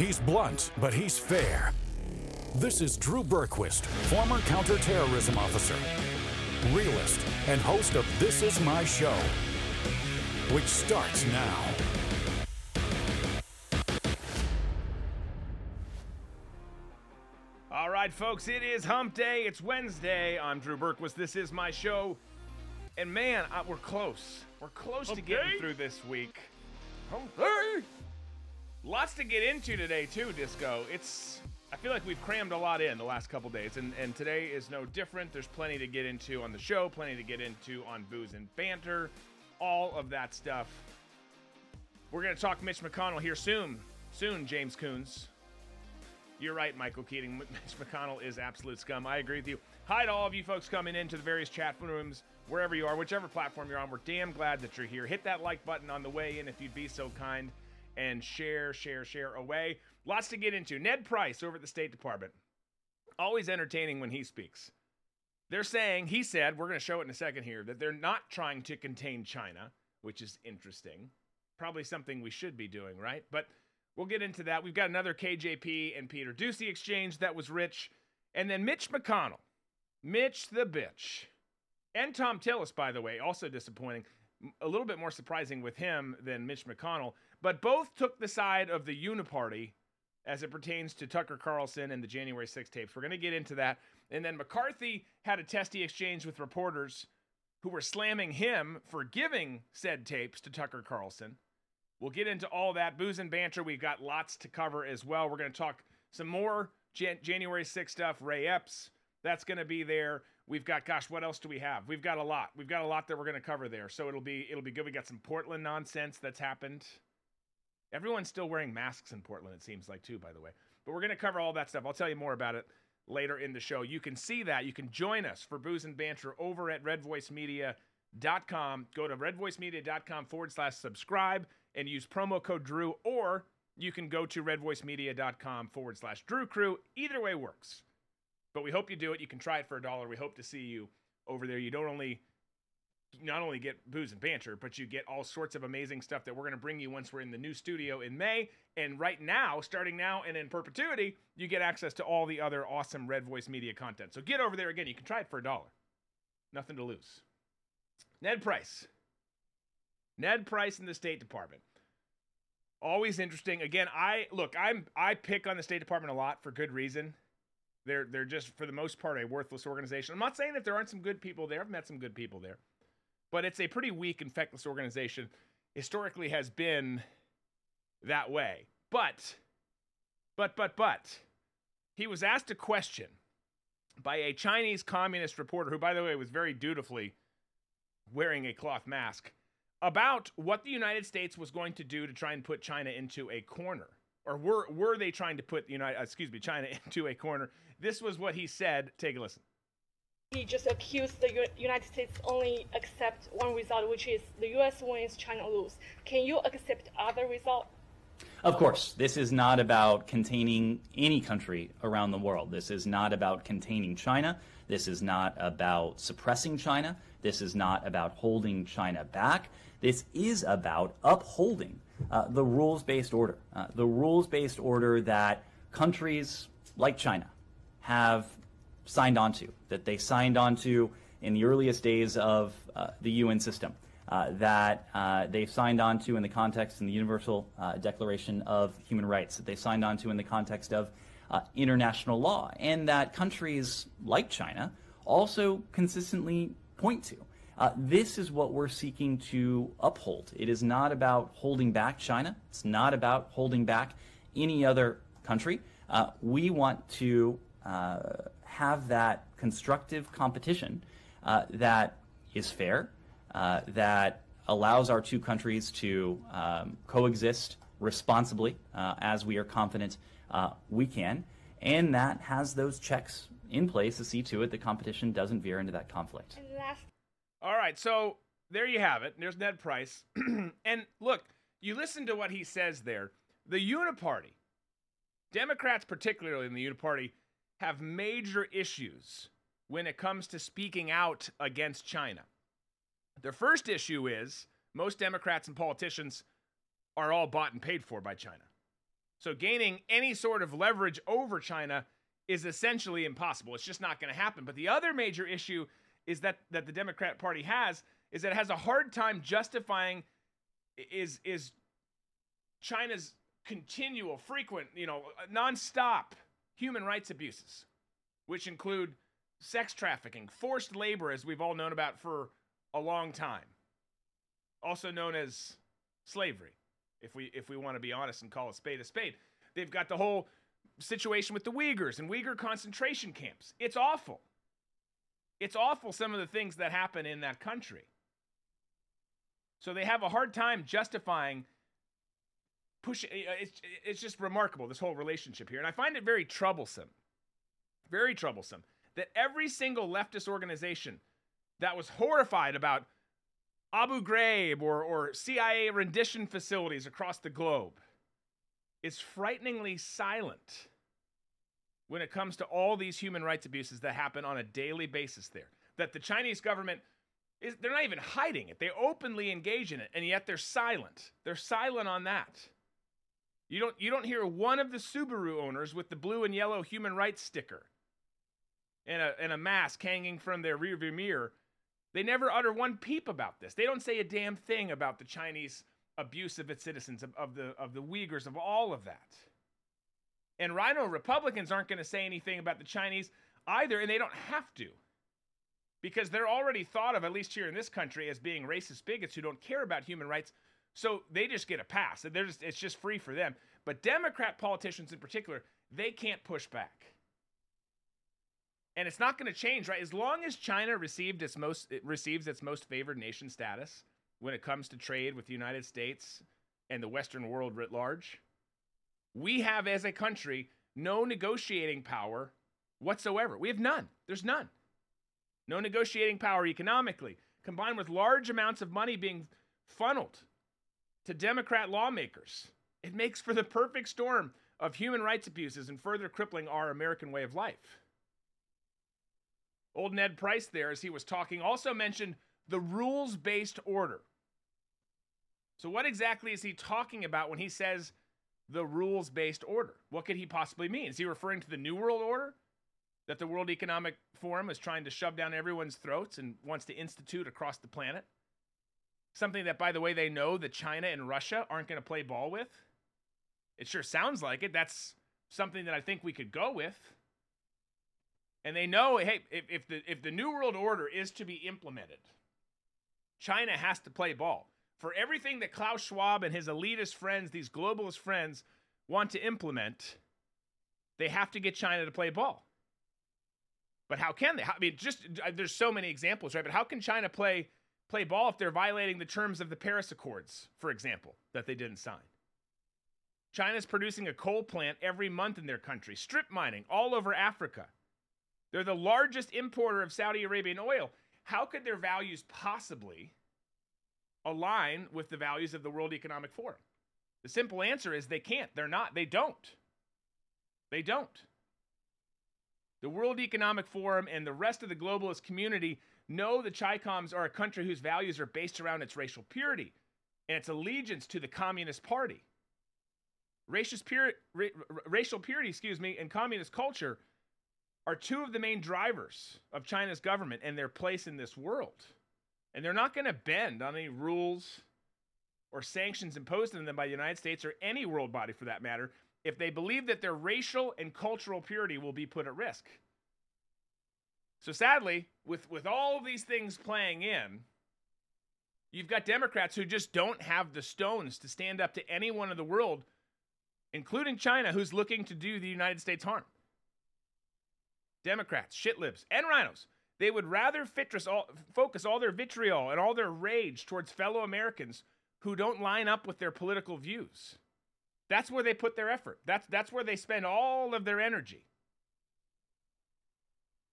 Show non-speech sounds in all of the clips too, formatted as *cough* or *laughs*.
He's blunt, but he's fair. This is Drew Berquist, former counterterrorism officer, realist, and host of This Is My Show, which starts now. All right, folks, it is hump day. It's Wednesday. I'm Drew Berquist. This is my show. And man, I, we're close. We're close to getting through this week. Hump day! Lots to get into today, too, Disco. It's. I feel like we've crammed a lot in the last couple days, and, and today is no different. There's plenty to get into on the show, plenty to get into on booze and banter, all of that stuff. We're to talk Mitch McConnell here soon. Soon, James Coons. You're right, Michael Keating. *laughs* Mitch McConnell is absolute scum. I agree with you. Hi to all of you folks coming into the various chat rooms, wherever you are, whichever platform you're on. We're damn glad that you're here. Hit that like button on the way in if you'd be so kind and share, share, share away. Lots to get into. Ned Price over at the State Department. Always entertaining when he speaks. They're saying, he said, we're going to show it in a second here, that they're not trying to contain China, which is interesting. Probably something we should be doing, right? But we'll get into that. We've got another KJP and Peter Doocy exchange that was rich. And then Mitch McConnell, Mitch the bitch. And Thom Tillis, by the way, also disappointing. A little bit more surprising with him than Mitch McConnell, but both took the side of the uniparty as it pertains to Tucker Carlson and the January 6 tapes. We're going to get into that. And then McCarthy had a testy exchange with reporters who were slamming him for giving said tapes to Tucker Carlson. We'll get into all that. Booze and banter, we've got lots to cover as well. We're going to talk some more Jan- January 6 stuff. Ray Epps, that's going to be there. We've got, gosh, what else do we have? We've got a lot. We've got a lot that we're going to cover there. So it'll be it'll be good. We got some Portland nonsense that's happened. Everyone's still wearing masks in Portland, it seems like, too, by the way. But we're going to cover all that stuff. I'll tell you more about it later in the show. You can see that. You can join us for Booze and Banter over at redvoicemedia.com. Go to redvoicemedia.com forward slash subscribe and use promo code Drew, or you can go to redvoicemedia.com forward slash Drew Crew. Either way works. But we hope you do it. You can try it for a dollar. We hope to see you over there. You don't only not only get booze and banter, but you get all sorts of amazing stuff that we're going to bring you once we're in the new studio in May. And right now, starting now and in perpetuity, you get access to all the other awesome Red Voice Media content. So get over there again. You can try it for a dollar. Nothing to lose. Ned Price. Ned Price in the State Department. Always interesting. Again, I look, I'm I pick on the State Department a lot for good reason. They're they're just for the most part a worthless organization. I'm not saying that there aren't some good people there. I've met some good people there but it's a pretty weak and feckless organization. Historically, has been that way. But, but, but, but, he was asked a question by a Chinese communist reporter, who, by the way, was very dutifully wearing a cloth mask, about what the United States was going to do to try and put China into a corner. Or were, were they trying to put the United, excuse me, China *laughs* into a corner? This was what he said. Take a listen. He just accused the U- United States only accept one result, which is the U.S. wins, China lose. Can you accept other result? Of course, this is not about containing any country around the world. This is not about containing China. This is not about suppressing China. This is not about holding China back. This is about upholding uh, the rules based order. Uh, the rules based order that countries like China have signed onto, that they signed onto in the earliest days of uh, the UN system, uh, that uh, they signed onto in the context in the Universal uh, Declaration of Human Rights, that they signed onto in the context of uh, international law, and that countries like China also consistently point to. Uh, this is what we're seeking to uphold. It is not about holding back China. It's not about holding back any other country. we want to have that constructive competition uh, that is fair, uh, that allows our two countries to um, coexist responsibly, uh, as we are confident uh, we can, and that has those checks in place to see to it that competition doesn't veer into that conflict. All right, so there you have it. There's Ned Price. *clears throat* and look, you listen to what he says there. The Uniparty, Democrats, particularly in the Uniparty, have major issues when it comes to speaking out against China. The first issue is most Democrats and politicians are all bought and paid for by China. So gaining any sort of leverage over China is essentially impossible. It's just not going to happen. But the other major issue is that that the Democrat Party has is that it has a hard time justifying is is China's continual, frequent, you know, nonstop human rights abuses, which include sex trafficking, forced labor, as we've all known about for a long time, also known as slavery, if we if we want to be honest and call a spade a spade. They've got the whole situation with the Uyghurs and Uyghur concentration camps. It's awful. It's awful some of the things that happen in that country. So they have a hard time justifying pushing. Uh, uh, it's, it's just remarkable, this whole relationship here. And I find it very troublesome, very troublesome, that every single leftist organization that was horrified about Abu Ghraib or, or CIA rendition facilities across the globe is frighteningly silent when it comes to all these human rights abuses that happen on a daily basis there. That the Chinese government is they're not even hiding it. They openly engage in it, and yet they're silent. They're silent on that. You don't you don't hear one of the Subaru owners with the blue and yellow human rights sticker and a and a mask hanging from their rearview mirror. They never utter one peep about this. They don't say a damn thing about the Chinese abuse of its citizens, of, of the of the Uyghurs, of all of that. And RINO Republicans aren't going to say anything about the Chinese either, and they don't have to. Because they're already thought of, at least here in this country, as being racist bigots who don't care about human rights. So they just get a pass. They're just, it's just free for them. But Democrat politicians in particular, they can't push back. And it's not going to change, right? As long as China received its most, it receives its most favored nation status when it comes to trade with the United States and the Western world writ large, we have, as a country, no negotiating power whatsoever. We have none. There's none. No negotiating power economically, combined with large amounts of money being funneled to Democrat lawmakers. It makes for the perfect storm of human rights abuses and further crippling our American way of life. Old Ned Price, there, as he was talking, also mentioned the rules based order. So, what exactly is he talking about when he says the rules based order. What could he possibly mean? Is he referring to the New World Order that the World Economic Forum is trying to shove down everyone's throats and wants to institute across the planet? Something that, by the way, they know that China and Russia aren't going to play ball with? It sure sounds like it. That's something that I think we could go with. And they know, hey, if, if the if the New World Order is to be implemented, China has to play ball for everything that Klaus Schwab and his elitist friends, these globalist friends, want to implement, they have to get China to play ball. But how can they? I mean, just uh, there's so many examples, right? But how can China play play ball if they're violating the terms of the Paris Accords, for example, that they didn't sign? China's producing a coal plant every month in their country, strip mining all over Africa. They're the largest importer of Saudi Arabian oil. How could their values possibly align with the values of the World Economic Forum? The simple answer is they can't. They're not. They don't. They don't. The World Economic Forum and the rest of the globalist community know the CHICOMs are a country whose values are based around its racial purity and its allegiance to the Communist Party. Purity, racial purity, excuse me, and communist culture are two of the main drivers of China's government and their place in this world. And they're not going to bend on any rules or sanctions imposed on them by the United States or any world body for that matter if they believe that their racial and cultural purity will be put at risk. So sadly, with, with all of these things playing in, you've got Democrats who just don't have the stones to stand up to anyone in the world, including China, who's looking to do the United States harm. Democrats, shitlibs, and RINOs. they would rather all, focus all their vitriol and all their rage towards fellow Americans who don't line up with their political views. That's where they put their effort. That's, that's where they spend all of their energy.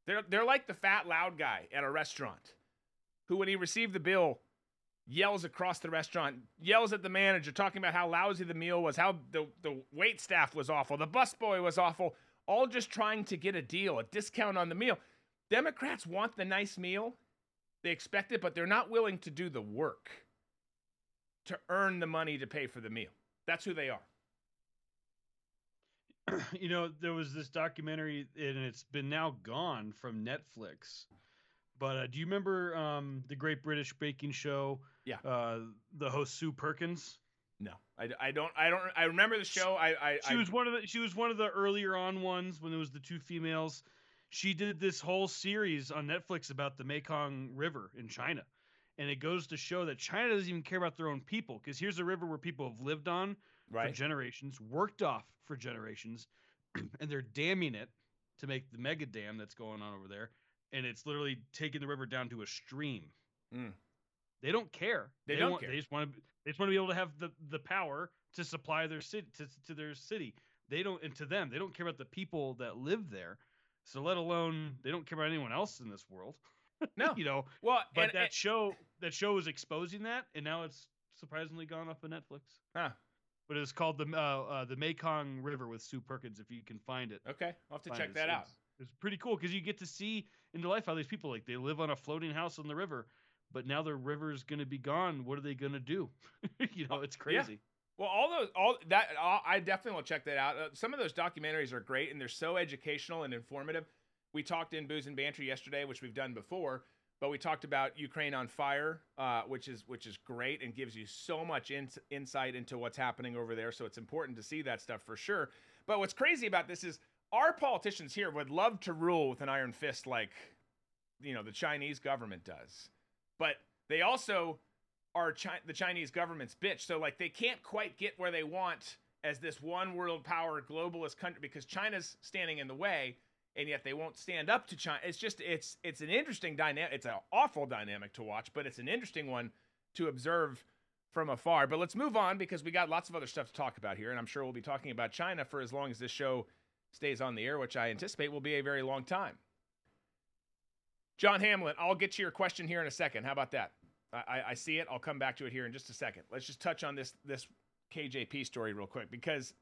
They're, they're like the fat, loud guy at a restaurant who, when he received the bill, yells across the restaurant, yells at the manager, talking about how lousy the meal was, how the, the wait staff was awful, the busboy was awful, all just trying to get a deal, a discount on the meal. Democrats want the nice meal, they expect it, but they're not willing to do the work to earn the money to pay for the meal. That's who they are. *clears throat* you know, there was this documentary, and it's been now gone from Netflix. But uh, do you remember um, the Great British Baking Show? Yeah. Uh, the host Sue Perkins. No, I, I don't I don't I remember the show. I, I She I, was one of the she was one of the earlier on ones when there was the two females. She did this whole series on Netflix about the Mekong River in China. And it goes to show that China doesn't even care about their own people because here's a river where people have lived on for generations, worked off for generations, *clears throat* and they're damming it to make the mega dam that's going on over there, and it's literally taking the river down to a stream. Mm. They don't care. They don't want, care. They just want to. They just want to be able to have the the power to supply their city to, to their city. They don't, and to them, they don't care about the people that live there. So let alone they don't care about anyone else in this world. *laughs* No. you know. Well, But and, that and- show, that show is exposing that, and now it's surprisingly gone off of Netflix huh, but it's called the uh, uh, the Mekong River with Sue Perkins. If you can find it, okay, I'll have to check it. that out. It's- It's pretty cool because you get to see into life how these people like they live on a floating house on the river, but now their river's going to be gone. What are they going to do? *laughs* you know, it's crazy. Yeah. Well, all those, all that, all, I definitely will check that out. Uh, some of those documentaries are great and they're so educational and informative. We talked in Booze and Banter yesterday, which we've done before, but we talked about Ukraine on fire, uh, which is which is great and gives you so much in, insight into what's happening over there. So it's important to see that stuff for sure. But what's crazy about this is our politicians here would love to rule with an iron fist, like you know the Chinese government does, but they also are Chi- the Chinese government's bitch. So like they can't quite get where they want as this one world power globalist country because China's standing in the way and yet they won't stand up to China. It's just it's it's an interesting dynamic. It's an awful dynamic to watch, but it's an interesting one to observe from afar. But let's move on because we got lots of other stuff to talk about here and I'm sure we'll be talking about China for as long as this show stays on the air, which I anticipate will be a very long time. John Hamlin, I'll get to your question here in a second. How about that? I, I- see it. I'll come back to it here in just a second. Let's just touch on this this KJP story real quick because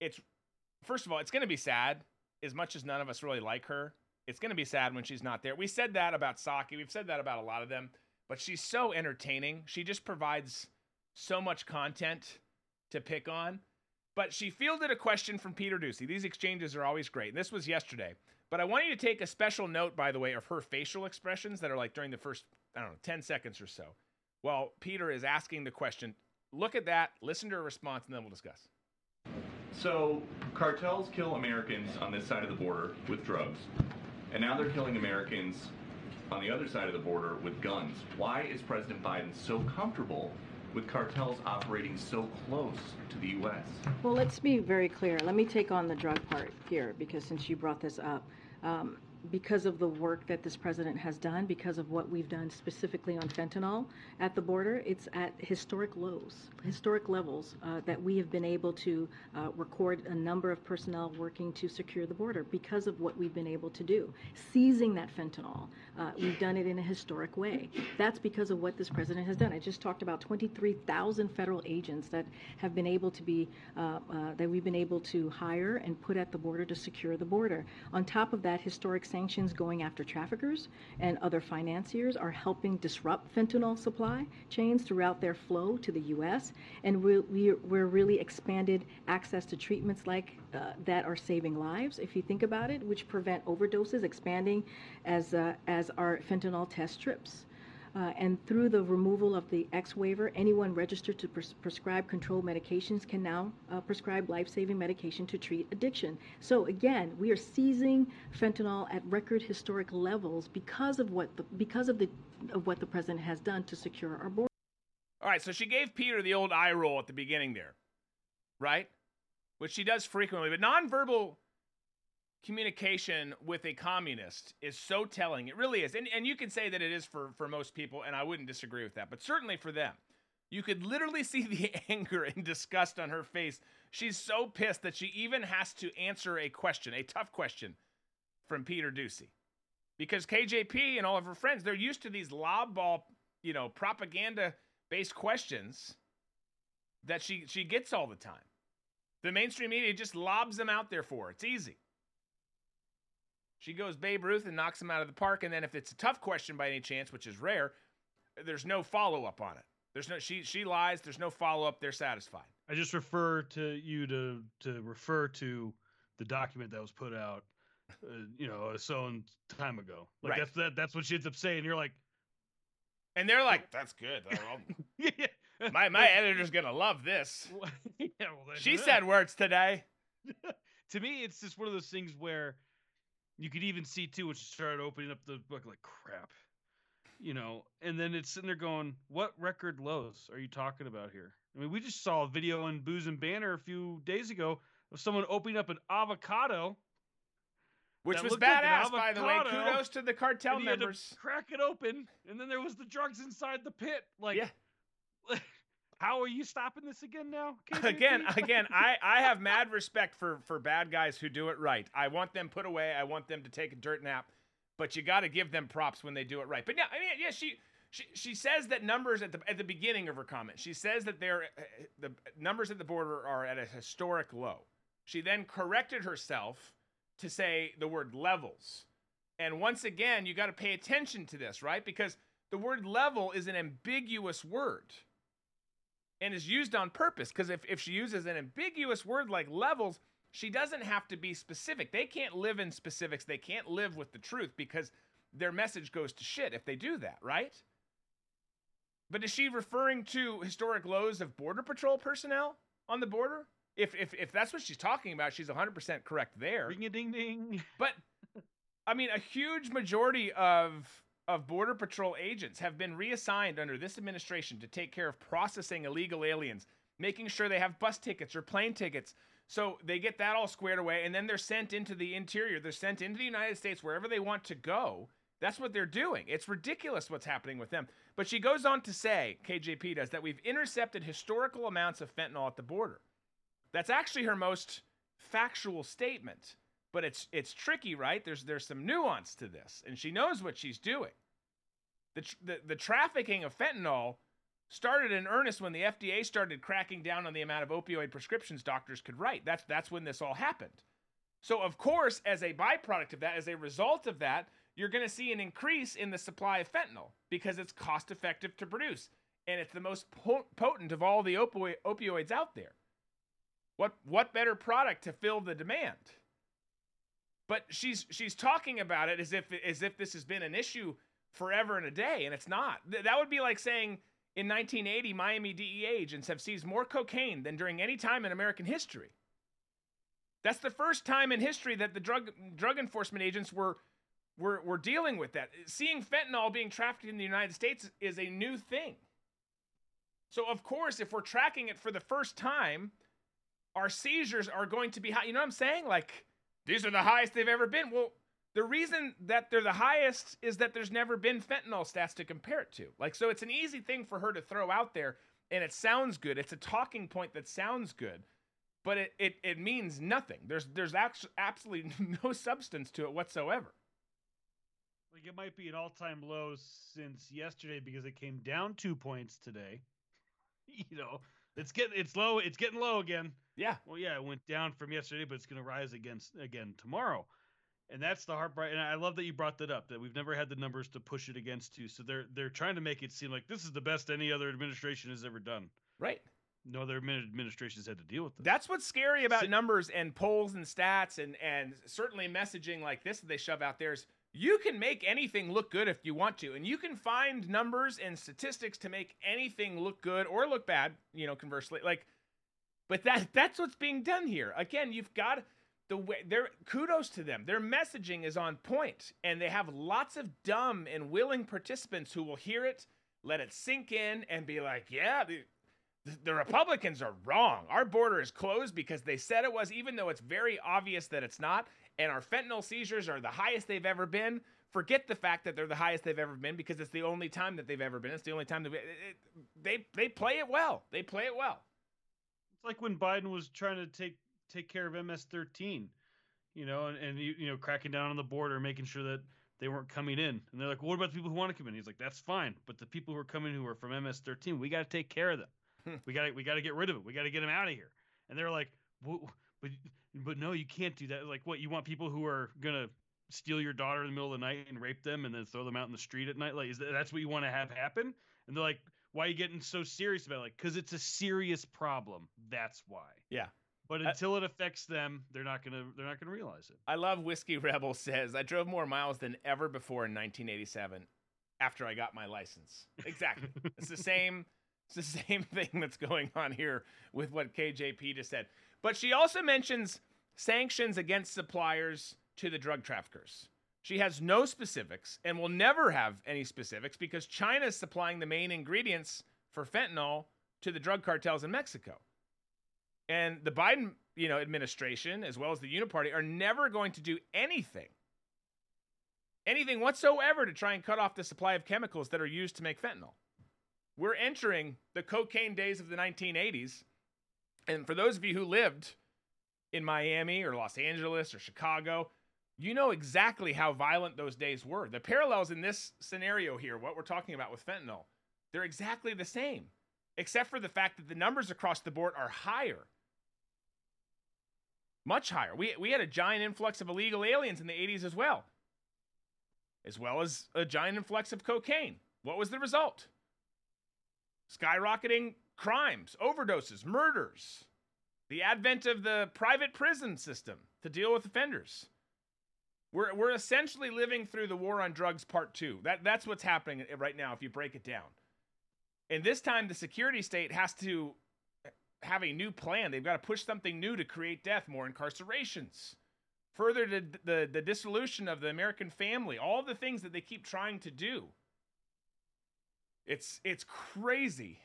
it's first of all, it's going to be sad. As much as none of us really like her, it's going to be sad when she's not there. We said that about Psaki. We've said that about a lot of them, but she's so entertaining. She just provides so much content to pick on. But she fielded a question from Peter Doocy. These exchanges are always great. And this was yesterday. But I want you to take a special note, by the way, of her facial expressions that are like during the first, I don't know, 10 seconds or so. Well, Peter is asking the question. Look at that, listen to her response, and then we'll discuss. So, cartels kill Americans on this side of the border with drugs, and now they're killing Americans on the other side of the border with guns. Why is President Biden so comfortable with cartels operating so close to the U.S.? Well, let's be very clear. Let me take on the drug part here, because since you brought this up, um, because of the work that this president has done, because of what we've done specifically on fentanyl at the border, it's at historic lows, historic levels uh, that we have been able to uh, record a number of personnel working to secure the border because of what we've been able to do. Seizing that fentanyl, uh, we've done it in a historic way. That's because of what this president has done. I just talked about 23,000 federal agents that have been able to be, uh, uh, that we've been able to hire and put at the border to secure the border. On top of that, historic sanctions going after traffickers and other financiers are helping disrupt fentanyl supply chains throughout their flow to the U.S. And we, we, we're really expanded access to treatments like uh, that are saving lives, if you think about it, which prevent overdoses, expanding as, uh, as our fentanyl test strips. Uh, and through the removal of the X waiver, anyone registered to pres- prescribe controlled medications can now uh, prescribe life-saving medication to treat addiction. So again, we are seizing fentanyl at record historic levels because of what the because of the of what the president has done to secure our border. All right, so she gave Peter the old eye roll at the beginning there, right? Which she does frequently, but nonverbal communication with a communist is so telling. It really is. And, and you can say that it is for, for most people, and I wouldn't disagree with that, but certainly for them. You could literally *laughs* see the *laughs* anger and disgust on her face. She's so pissed that she even has to answer a question, a tough question from Peter Doocy. Because KJP and all of her friends, they're used to these lob ball, you know, propaganda based questions that she she gets all the time. The mainstream media just lobs them out there for. It's easy. She goes Babe Ruth and knocks him out of the park, and then if it's a tough question by any chance, which is rare, there's no follow up on it. There's no she she lies. There's no follow up. They're satisfied. I just refer to you to to refer to the document that was put out, uh, you know, so time ago. Like Right. that's that that's what she ends up saying. You're like, And they're like, "That's good. *laughs* Yeah, my my editor's gonna love this." *laughs* yeah, well, She said words today. *laughs* to me, it's just one of those things where you could even see too when she started opening up the book, like crap, you know. And then it's sitting there going, "What record lows are you talking about here?" I mean, we just saw a video on Booze and Banter a few days ago of someone opening up an avocado. Which was looked like badass, by the way. Kudos to the cartel and he had to members. crack it open, and then there was the drugs inside the pit. Like, Yeah. *laughs* how are you stopping this again now? *laughs* Again, KJP? again, I, *laughs* I have mad respect for for bad guys who do it right. I want them put away. I want them to take a dirt nap, but you got to give them props when they do it right. But yeah, I mean, yeah, she she she says that numbers at the at the beginning of her comment. She says that they're uh, the numbers at the border are at a historic low. She then corrected herself to say the word levels. And once again, you got to pay attention to this, right? Because the word level is an ambiguous word and is used on purpose because if, if she uses an ambiguous word like levels she doesn't have to be specific. They can't live in specifics. They can't live with the truth because their message goes to shit if they do that right? But is she referring to historic lows of border patrol personnel on the border? If if, if that's what she's talking about she's 100% correct there. Ring a ding ding. but I mean, a huge majority of of border patrol agents have been reassigned under this administration to take care of processing illegal aliens, making sure they have bus tickets or plane tickets. So they get that all squared away, and then they're sent into the interior. They're sent into the United States wherever they want to go. That's what they're doing. It's ridiculous what's happening with them. But she goes on to say, KJP does, that we've intercepted historical amounts of fentanyl at the border. That's actually her most factual statement but it's it's tricky, right? There's there's some nuance to this, and she knows what she's doing. The tr- the, the trafficking of fentanyl started in earnest when the FDA started cracking down on the amount of opioid prescriptions doctors could write. That's that's when this all happened. So of course, as a byproduct of that, as a result of that, you're going to see an increase in the supply of fentanyl because it's cost effective to produce and it's the most potent of all the opio- opioids out there. What what better product to fill the demand? But she's she's talking about it as if as if this has been an issue forever and a day, and it's not. Th- that would be like saying in 1980, Miami DEA agents have seized more cocaine than during any time in American history. That's the first time in history that the drug drug enforcement agents were were were dealing with that. Seeing fentanyl being trafficked in the United States is a new thing. So of course, if we're tracking it for the first time, our seizures are going to be high. You know what I'm saying? Like these are the highest they've ever been. Well, the reason that they're the highest is that there's never been fentanyl stats to compare it to. Like, so it's an easy thing for her to throw out there, and it sounds good. It's a talking point that sounds good, but it it, it means nothing. There's there's actually absolutely *laughs* no substance to it whatsoever. Like it might be an all-time low since yesterday because it came down two points today. *laughs* You know, it's getting it's low. It's getting low again. Yeah, Well, yeah, it went down from yesterday, but it's going to rise again again tomorrow. And that's the heartbreak. And I love that you brought that up. That we've never had the numbers to push it against you. So they're they're trying to make it seem like this is the best any other administration has ever done. right. No other administrations had to deal with this. That's what's scary about Si- numbers and polls and stats and and certainly messaging like this that they shove out there is you can make anything look good if you want to and you can find numbers and statistics to make anything look good or look bad, you know, conversely. Like but that that's what's being done here. Again, you've got the way their kudos to them. Their messaging is on point and they have lots of dumb and willing participants who will hear it, let it sink in and be like, "Yeah, the, the Republicans are wrong. Our border is closed because they said it was, even though it's very obvious that it's not. And our fentanyl seizures are the highest they've ever been. Forget the fact that they're the highest they've ever been because it's the only time that they've ever been. It's the only time that it, it, they they play it well. They play it well. It's like when Biden was trying to take take care of MS-13, you know, and, and you, you know cracking down on the border, making sure that they weren't coming in. And they're like, well, "What about the people who want to come in?" He's like, "That's fine, but the people who are coming who are from MS-13, we got to take care of them. Hmm. we got to we got to get rid of it. We got to get them out of here." And they're like, "But but but no, you can't do that. Like, what you want people who are gonna steal your daughter in the middle of the night and rape them and then throw them out in the street at night? Like, is that, that's what you want to have happen?" And they're like, "Why are you getting so serious about it?" Like, because it's a serious problem. That's why. Yeah. But until it affects them, they're not gonna they're not gonna realize it. I love Whiskey Rebel says I drove more miles than ever before in 1987 after I got my license. Exactly. *laughs* it's the same it's the same *laughs* thing that's going on here with what KJP just said. But she also mentions sanctions against suppliers to the drug traffickers. She has no specifics and will never have any specifics because China is supplying the main ingredients for fentanyl to the drug cartels in Mexico. And the Biden, you know, administration as well as the Uniparty are never going to do anything anything whatsoever to try and cut off the supply of chemicals that are used to make fentanyl. We're entering the cocaine days of the 1980s. And for those of you who lived in Miami or Los Angeles or Chicago, you know exactly how violent those days were. The parallels in this scenario here, what we're talking about with fentanyl, they're exactly the same, except for the fact that the numbers across the board are higher. Much higher. We, we had a giant influx of illegal aliens in the 80s as well, as well as a giant influx of cocaine. What was the result? Skyrocketing crimes, overdoses, murders, the advent of the private prison system to deal with offenders. We're, we're essentially living through the war on drugs part two. That, that's what's happening right now if you break it down. And this time, the security state has to have a new plan. They've got to push something new to create death, more incarcerations, further the, the, dissolution of the American family, all the things that they keep trying to do. It's it's crazy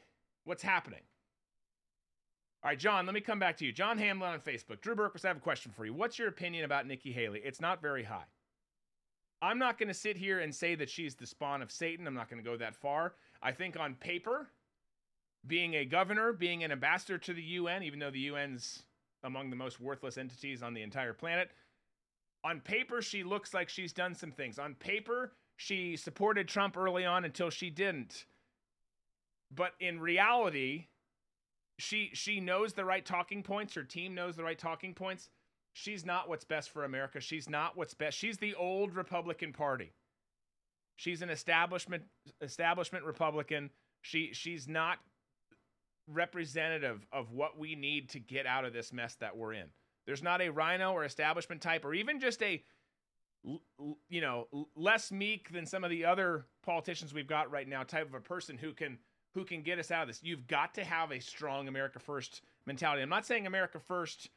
what's happening. All right, John, let me come back to you. John Hamlin on Facebook. Drew Berquist, I have a question for you. What's your opinion about Nikki Haley? It's not very high. I'm not going to sit here and say that she's the spawn of Satan. I'm not going to go that far. I think on paper, being a governor, being an ambassador to the UN, even though the UN's among the most worthless entities on the entire planet, on paper, she looks like she's done some things. On paper, she supported Trump early on until she didn't. But in reality, she she knows the right talking points. Her team knows the right talking points. She's not what's best for America. She's not what's best. She's the old Republican Party. She's an establishment establishment Republican. She she's not representative of what we need to get out of this mess that we're in. There's not a RINO or establishment type or even just a you know, less meek than some of the other politicians we've got right now, type of a person who can who can get us out of this. You've got to have a strong America First mentality. I'm not saying America First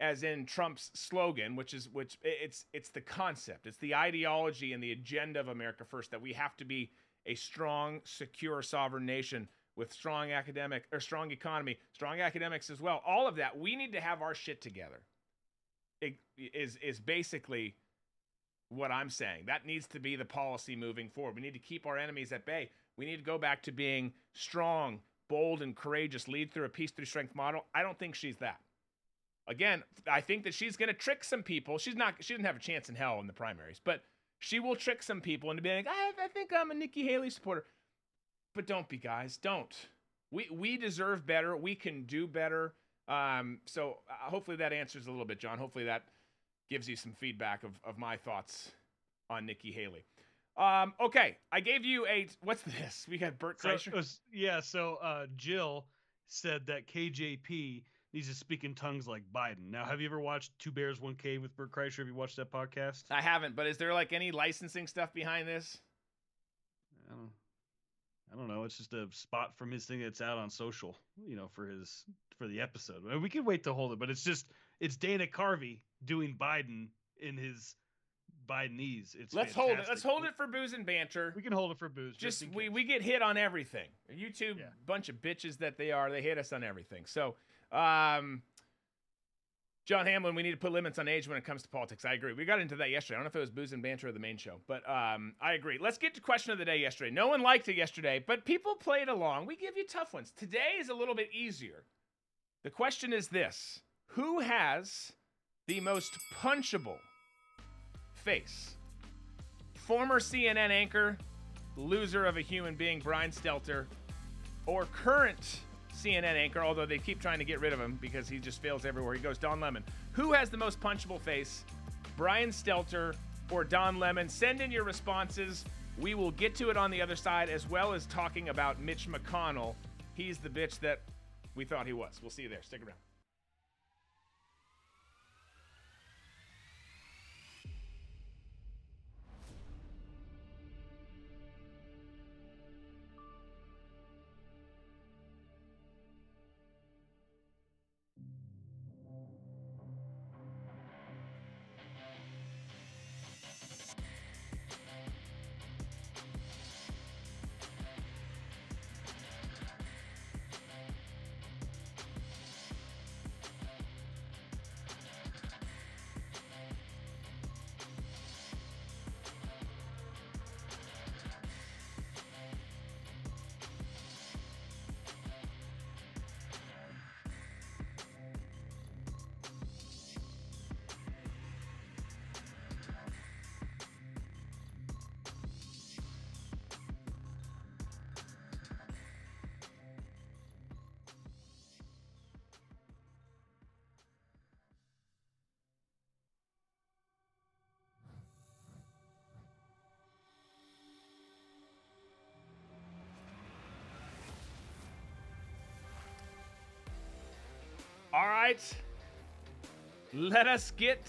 as in Trump's slogan, which is which it's it's the concept, it's the ideology and the agenda of America First that we have to be a strong, secure, sovereign nation with strong academic or strong economy, strong academics as well. All of that, we need to have our shit together. It is is basically what I'm saying. That needs to be the policy moving forward. We need to keep our enemies at bay. We need to go back to being strong, bold, and courageous, lead through a peace through strength model. I don't think she's that. Again, I think that she's going to trick some people. She's not. She didn't have a chance in hell in the primaries, but she will trick some people into being like, I, I think I'm a Nikki Haley supporter. But don't be, guys. Don't. We we deserve better. We can do better. Um, so uh, hopefully that answers a little bit, John. Hopefully that gives you some feedback of, of my thoughts on Nikki Haley. Um, okay, I gave you a what's this? *laughs* We got Bert Kreischer. So, yeah, so uh, Jill said that KJP needs to speak in tongues like Biden. Now, have you ever watched Two Bears One Cave with Bert Kreischer? Have you watched that podcast? I haven't, but is there like any licensing stuff behind this? I don't, I don't know. It's just a spot from his thing that's out on social, you know, for his for the episode. We can wait to hold it, but it's just it's Dana Carvey doing Biden in his Bidenese. It's let's fantastic. hold it. Let's hold it for booze and banter. We can hold it for booze. Just, just we we get hit on everything. YouTube yeah. bunch of bitches that they are. They hit us on everything. So, um, John Hamlin, we need to put limits on age when it comes to politics. I agree. We got into that yesterday. I don't know if it was booze and banter or the main show, but um, I agree. Let's get to question of the day yesterday. No one liked it yesterday, but people played along. We give you tough ones. Today is a little bit easier. The question is this: Who has the most punchable face. Former CNN anchor, loser of a human being, Brian Stelter, or current CNN anchor, although they keep trying to get rid of him because he just fails everywhere he goes, Don Lemon. Who has the most punchable face, Brian Stelter or Don Lemon? Send in your responses. We will get to it on the other side, as well as talking about Mitch McConnell. He's the bitch that we thought he was. We'll see you there. Stick around. Right. Let us get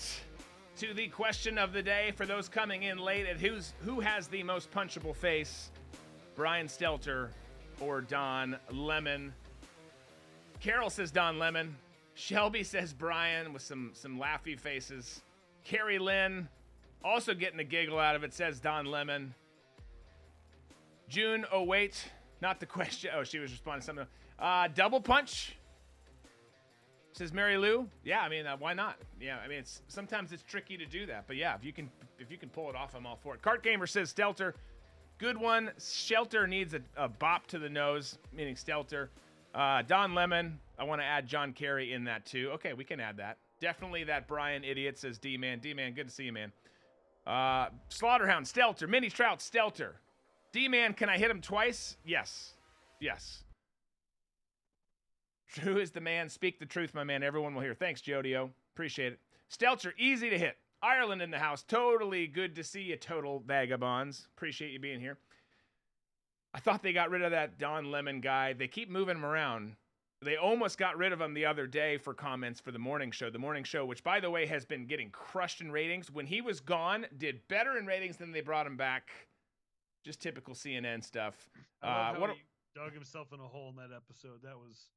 to the question of the day for those coming in late at who's who has the most punchable face, Brian Stelter or Don Lemon. Carol says Don Lemon. Shelby says Brian with some some laughy faces. Carrie Lynn also getting a giggle out of it says Don Lemon. June, oh wait, not the question. Oh, she was responding to something. Uh, double punch says Mary Lou. Yeah, I mean, uh, why not? Yeah, I mean, it's sometimes it's tricky to do that, but yeah, if you can if you can pull it off, I'm all for it. Cart Gamer says Stelter, good one. Shelter needs a, a bop to the nose, meaning Stelter. Uh, Don Lemon, I want to add John Kerry in that too. Okay, we can add that. Definitely that Brian idiot says D man. D man, good to see you, man. Uh, Slaughterhound, Stelter, Mini Trout, Stelter. D man, can I hit him twice? Yes. Yes. True is the man. Speak the truth, my man. Everyone will hear. Thanks, Jodio. Appreciate it. Stelter, easy to hit. Ireland in the house. Totally good to see you, total vagabonds. Appreciate you being here. I thought they got rid of that Don Lemon guy. They keep moving him around. They almost got rid of him the other day for comments for the morning show. The morning show, which by the way has been getting crushed in ratings. When he was gone, did better in ratings than they brought him back. Just typical CNN stuff. Uh, what? he dug himself in a hole in that episode. That was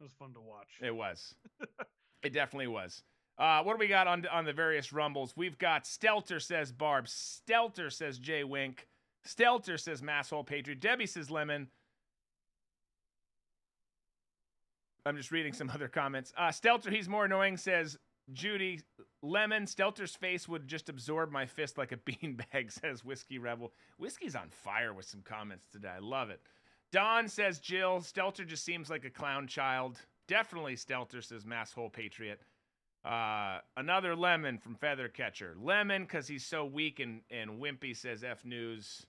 that was fun to watch. It was. *laughs* it definitely was. Uh, what do we got on on the various rumbles? We've got Stelter says Barb. Stelter says Jay Wink. Stelter says Masshole Patriot. Debbie says Lemon. I'm just reading some *laughs* other comments. Uh, Stelter, he's more annoying, says Judy. Lemon, Stelter's face would just absorb my fist like a *laughs* beanbag, says Whiskey Rebel. Whiskey's on fire with some comments today. I love it. Don says Jill. Stelter just seems like a clown child. Definitely Stelter, says Masshole Patriot. Uh, another lemon from Feather Catcher. Lemon, because he's so weak and, and wimpy, says F News.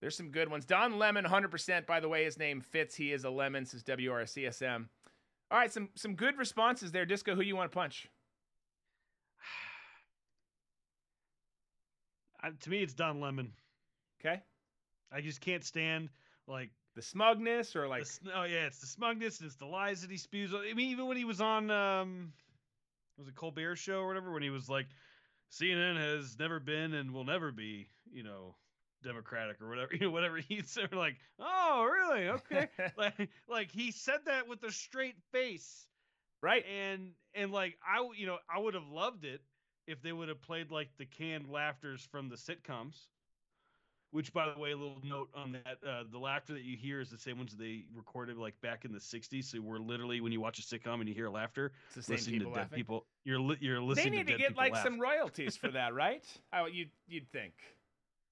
There's some good ones. Don Lemon, 100%. By the way, his name fits. He is a lemon, says WRCSM. All right, some some good responses there. Disco, who you want to punch? *sighs* I, to me, it's Don Lemon. Okay. I just can't stand like The smugness or like the, oh yeah, it's the smugness and it's the lies that he spews. I mean, even when he was on um, was it Colbert show or whatever, when he was like, CNN has never been and will never be, you know, democratic or whatever, *laughs* you know, whatever he said. Like, oh really? Okay, *laughs* like like he said that with a straight face, right? and and like I, you know, I would have loved it if they would have played like the canned laughters from the sitcoms. Which, by the way, a little note on that: uh, the laughter that you hear is the same ones that they recorded like back in the '60s. So we're literally when you watch a sitcom and you hear laughter, It's the same listening people to dead laughing. people. You're li- you're listening. They need to, to get like laugh. some royalties for that, *laughs* right? Oh, you you'd think.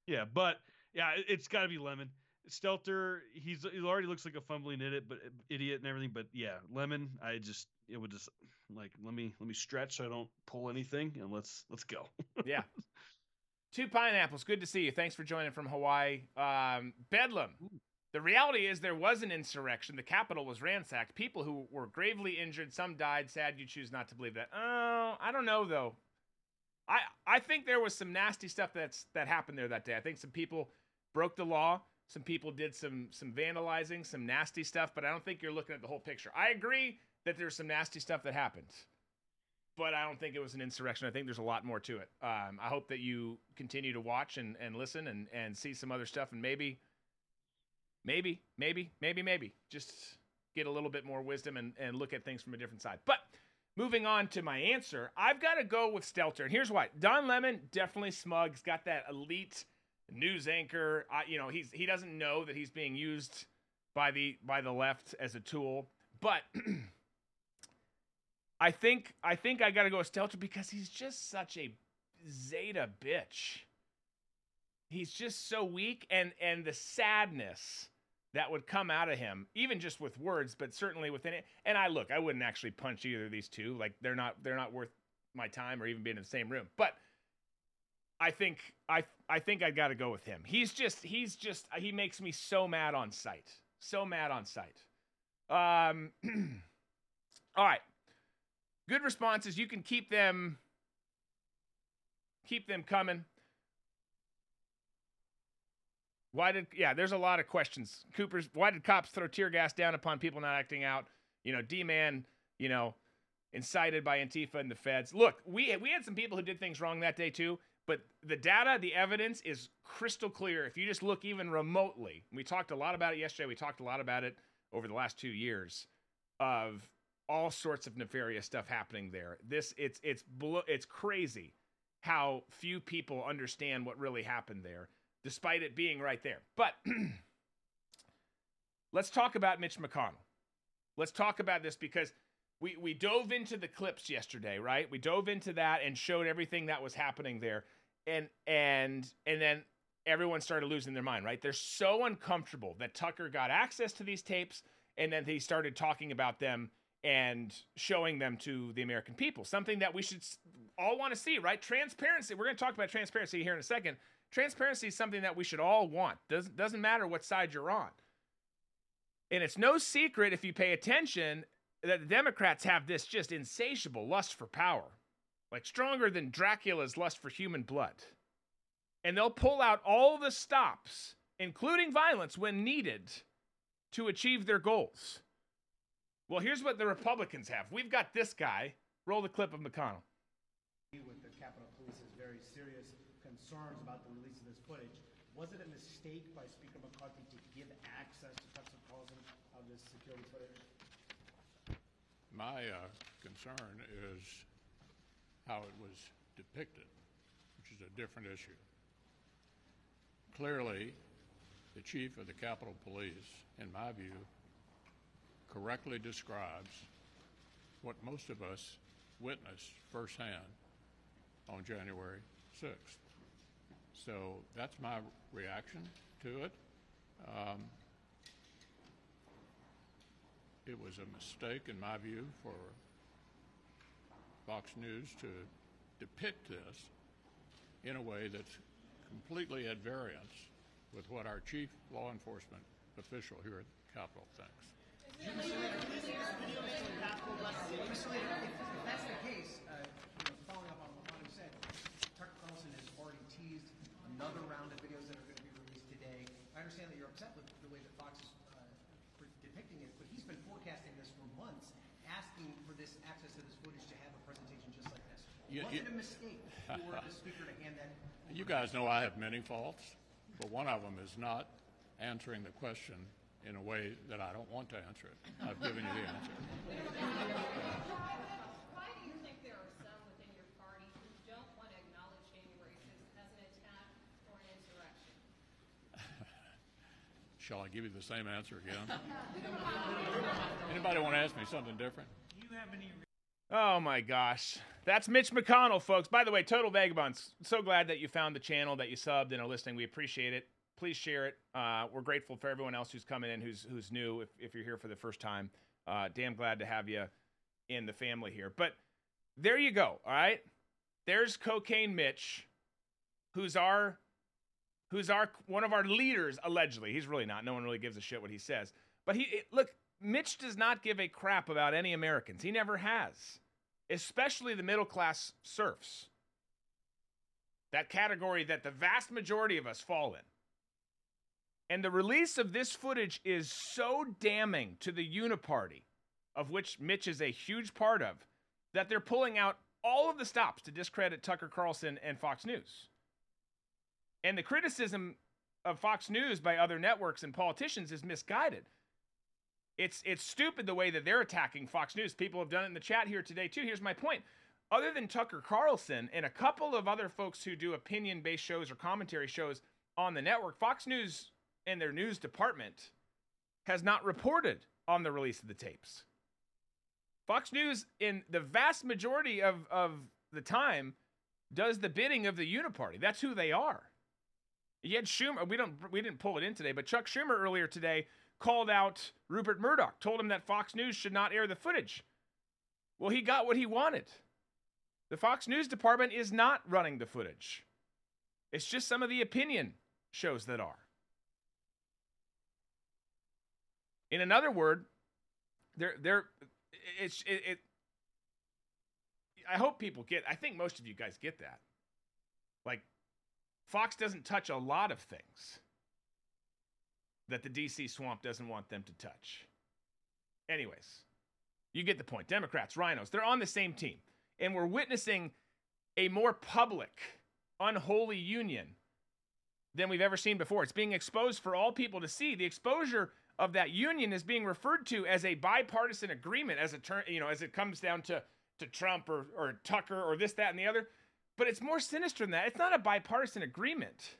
Yeah, but yeah, it- it's got to be Lemon. Stelter, he's he already looks like a fumbling idiot, but idiot and everything. But yeah, Lemon, I just it would just like let me let me stretch so I don't pull anything, and let's let's go. Yeah. *laughs* Two pineapples. Good to see you. Thanks for joining from Hawaii. Um, Bedlam. The reality is there was an insurrection. The capital was ransacked. People who were gravely injured. Some died. Sad you choose not to believe that. Oh, I don't know though. I I think there was some nasty stuff that's that happened there that day. I think some people broke the law. Some people did some some vandalizing, some nasty stuff. But I don't think you're looking at the whole picture. I agree that there's some nasty stuff that happened but I don't think it was an insurrection. I think there's a lot more to it. Um, I hope that you continue to watch and, and listen and, and see some other stuff and maybe, maybe, maybe, maybe, maybe just get a little bit more wisdom and, and look at things from a different side. But moving on to my answer, I've got to go with Stelter. And here's why Don Lemon, definitely smug. He's got that elite news anchor. I, you know, he's he doesn't know that he's being used by the by the left as a tool. But *clears throat* I think I think I gotta go with Stelter because he's just such a Zeta bitch. He's just so weak, and and the sadness that would come out of him, even just with words, but certainly within it. And I look, I wouldn't actually punch either of these two. Like they're not they're not worth my time or even being in the same room. But I think I I think I got to go with him. He's just he's just he makes me so mad on sight. So mad on sight. Um *clears throat* All right. Good responses. You can keep them keep them coming. Why did yeah, there's a lot of questions. Cooper's why did cops throw tear gas down upon people not acting out? You know, D-Man you know, incited by Antifa and the feds. Look, we we had some people who did things wrong that day too, but the data, the evidence is crystal clear. If you just look even remotely, we talked a lot about it yesterday. We talked a lot about it over the last two years of all sorts of nefarious stuff happening there. This it's it's it's crazy how few people understand what really happened there, despite it being right there. But *clears throat* let's talk about Mitch McConnell. Let's talk about this because we we dove into the clips yesterday, right? We dove into that and showed everything that was happening there. And and and then everyone started losing their mind, right? They're so uncomfortable that Tucker got access to these tapes and then he started talking about them and showing them to the American people. Something that we should all want to see, right? Transparency. We're going to talk about transparency here in a second. Transparency is something that we should all want. Doesn't doesn't matter what side you're on. And it's no secret if you pay attention that the Democrats have this just insatiable lust for power, like stronger than Dracula's lust for human blood. And they'll pull out all the stops, including violence when needed, to achieve their goals. Well, here's what the Republicans have. We've got this guy. Roll the clip of McConnell. With the Capitol Police's very serious concerns about the release of this footage, was it a mistake by Speaker McCarthy to give access to Tucker Carlson of this security footage? My uh, concern is how it was depicted, which is a different issue. Clearly, the chief of the Capitol Police, in my view, correctly describes what most of us witnessed firsthand on January 6th. So that's my reaction to it. Um, it was a mistake, in my view, for Fox News to depict this in a way that's completely at variance with what our chief law enforcement official here at the Capitol thinks. Mr. Leader, if that's the case, uh, you know, following up on what said, Tucker Carlson has already teased another round of videos that are going to be released today. I understand that you're upset with the way that Fox is uh, depicting it, but he's been forecasting this for months, asking for this access to this footage to have a presentation just like this. You, Was you, it a mistake for the speaker to hand that? *laughs* You guys know I have many faults, but one of them is not answering the question in a way that I don't want to answer it. I've given you the answer. *laughs* Why do you think there are some within your party who don't want to acknowledge January 6th as an attack or an insurrection? *laughs* Shall I give you the same answer again? *laughs* Anybody want to ask me something different? Do you have any? Oh my gosh. That's Mitch McConnell, folks. By the way, Total Vagabonds, so glad that you found the channel, that you subbed and are listening. We appreciate it. Please share it. Uh, we're grateful for everyone else who's coming in, who's who's new. If, if you're here for the first time, uh, damn glad to have you in the family here. But there you go. All right, there's Cocaine Mitch, who's our who's our one of our leaders allegedly. He's really not. No one really gives a shit what he says. But he it, look, Mitch does not give a crap about any Americans. He never has, especially the middle class serfs. That category that the vast majority of us fall in. And the release of this footage is so damning to the Uniparty, of which Mitch is a huge part of, that they're pulling out all of the stops to discredit Tucker Carlson and Fox News. And the criticism of Fox News by other networks and politicians is misguided. It's it's stupid the way that they're attacking Fox News. People have done it in the chat here today too. Here's my point. Other than Tucker Carlson and a couple of other folks who do opinion-based shows or commentary shows on the network, Fox News and their news department has not reported on the release of the tapes. Fox News, in the vast majority of, of the time, does the bidding of the Uniparty. That's who they are. Yet Schumer, we don't we didn't pull it in today, but Chuck Schumer earlier today called out Rupert Murdoch, told him that Fox News should not air the footage. Well, he got what he wanted. The Fox News department is not running the footage. It's just some of the opinion shows that are. In another word, they're they're it's it, it I hope people get I think most of you guys get that. Like Fox doesn't touch a lot of things that the DC swamp doesn't want them to touch. Anyways, You get the point. Democrats, RINOs, they're on the same team. And we're witnessing a more public, unholy union than we've ever seen before. It's being exposed for all people to see. The exposure of that union is being referred to as a bipartisan agreement as it turn, you know, as it comes down to to Trump or or Tucker or this, that, and the other. But it's more sinister than that. It's not a bipartisan agreement.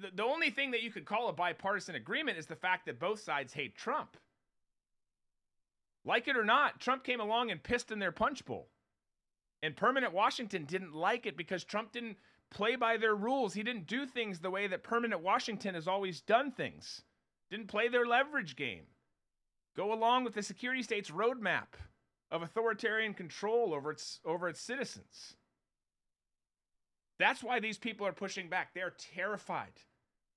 The, the only thing that you could call a bipartisan agreement is the fact that both sides hate Trump. Like it or not, Trump came along and pissed in their punch bowl. And permanent Washington didn't like it because Trump didn't play by their rules. He didn't do things the way that permanent Washington has always done things. Didn't play their leverage game. Go along with the security state's roadmap of authoritarian control over its over its citizens. That's why these people are pushing back. They're terrified.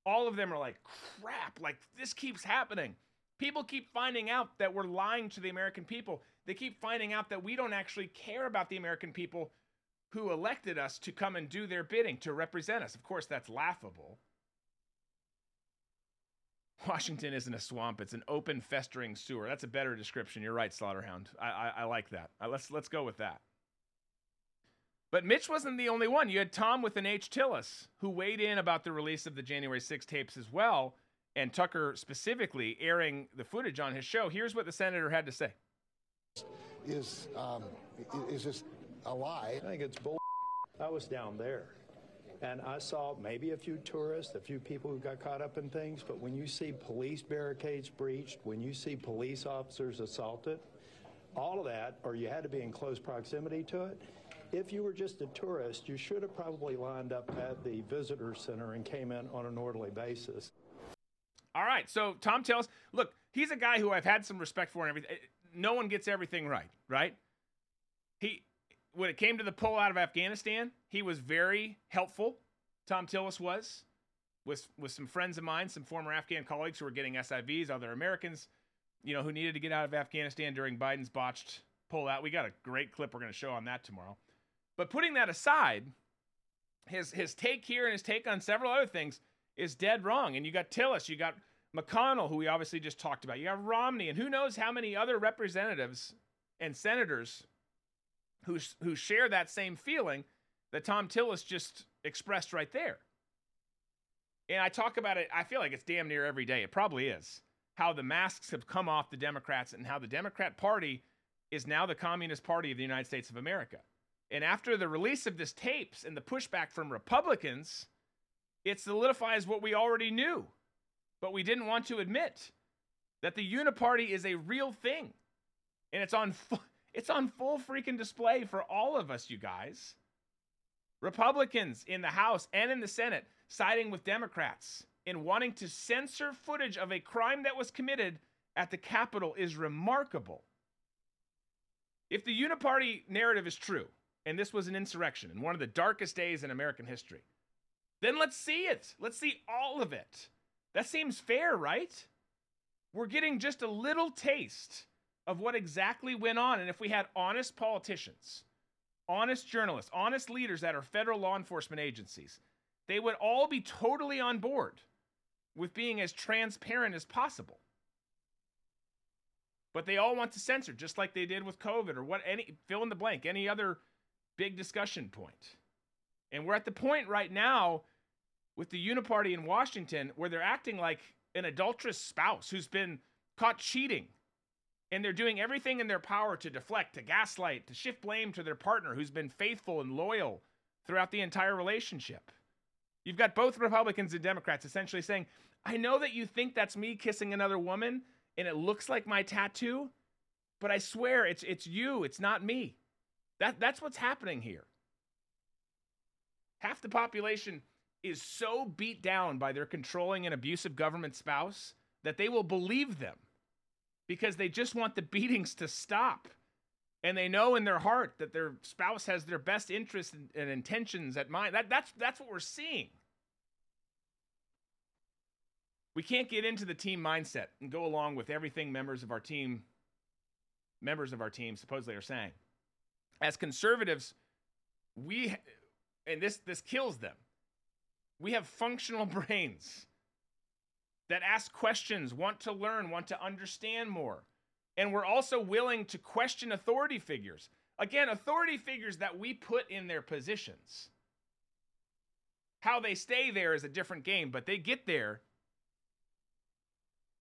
All of them are like, crap, like this keeps happening. People keep finding out that we're lying to the American people. They keep finding out that we don't actually care about the American people who elected us to come and do their bidding, to represent us. Of course, that's laughable. Washington isn't a swamp; it's an open, festering sewer. That's a better description. You're right, Slaughterhound. I, I, I like that. Uh, let's let's go with that. But Mitch wasn't the only one. You had Thom with an H. Tillis, who weighed in about the release of the January 6 tapes as well, and Tucker specifically airing the footage on his show. Here's what the senator had to say. Is um, is this a lie? I think it's bull. I was down there. And I saw maybe a few tourists, a few people who got caught up in things, but when you see police barricades breached, when you see police officers assaulted, all of that, or you had to be in close proximity to it, if you were just a tourist, you should have probably lined up at the visitor center and came in on an orderly basis. All right, so Thom Tillis, look, he's a guy who I've had some respect for and everything. Eh, no one gets everything right, right? He when it came to the pull out of Afghanistan, he was very helpful. Thom Tillis was with with some friends of mine, some former Afghan colleagues who were getting SIVs, other Americans, you know, who needed to get out of Afghanistan during Biden's botched pullout. We got a great clip we're going to show on that tomorrow. But putting that aside, his his take here and his take on several other things is dead wrong. And you got Tillis, you got McConnell, who we obviously just talked about. You got Romney, and who knows how many other representatives and senators who who share that same feeling that Thom Tillis just expressed right there. And I talk about it, I feel like it's damn near every day. It probably is. How the masks have come off the Democrats and how the Democrat Party is now the Communist Party of the United States of America. And after the release of this tapes and the pushback from Republicans, it solidifies what we already knew, but we didn't want to admit that the uniparty is a real thing. And it's on it's on full freaking display for all of us, you guys. Republicans in the House and in the Senate siding with Democrats in wanting to censor footage of a crime that was committed at the Capitol is remarkable. If the uniparty narrative is true, and this was an insurrection and one of the darkest days in American history, then let's see it. Let's see all of it. That seems fair, right? We're getting just a little taste of what exactly went on. And if we had honest politicians, honest journalists, honest leaders at our federal law enforcement agencies, they would all be totally on board with being as transparent as possible. But they all want to censor, just like they did with COVID or what any fill in the blank, any other big discussion point. And we're at the point right now with the Uniparty in Washington where they're acting like an adulterous spouse who's been caught cheating and they're doing everything in their power to deflect, to gaslight, to shift blame to their partner who's been faithful and loyal throughout the entire relationship. You've got both Republicans and Democrats essentially saying, I know that you think that's me kissing another woman and it looks like my tattoo, but I swear it's it's you, it's not me. That that's what's happening here. Half the population is so beat down by their controlling and abusive government spouse that they will believe them because they just want the *laughs* beatings to stop. And they know in their heart that their spouse has their best interests and, and intentions at mind. That, that's, that's what we're seeing. We can't get into the team mindset and go along with everything members of our team members of our team supposedly are saying. As conservatives, we and this this kills them. We have functional *laughs* brains that ask questions, want to learn, want to understand more. And we're also willing to question authority figures. Again, authority figures that we put in their positions. How they stay there is a different game, but they get there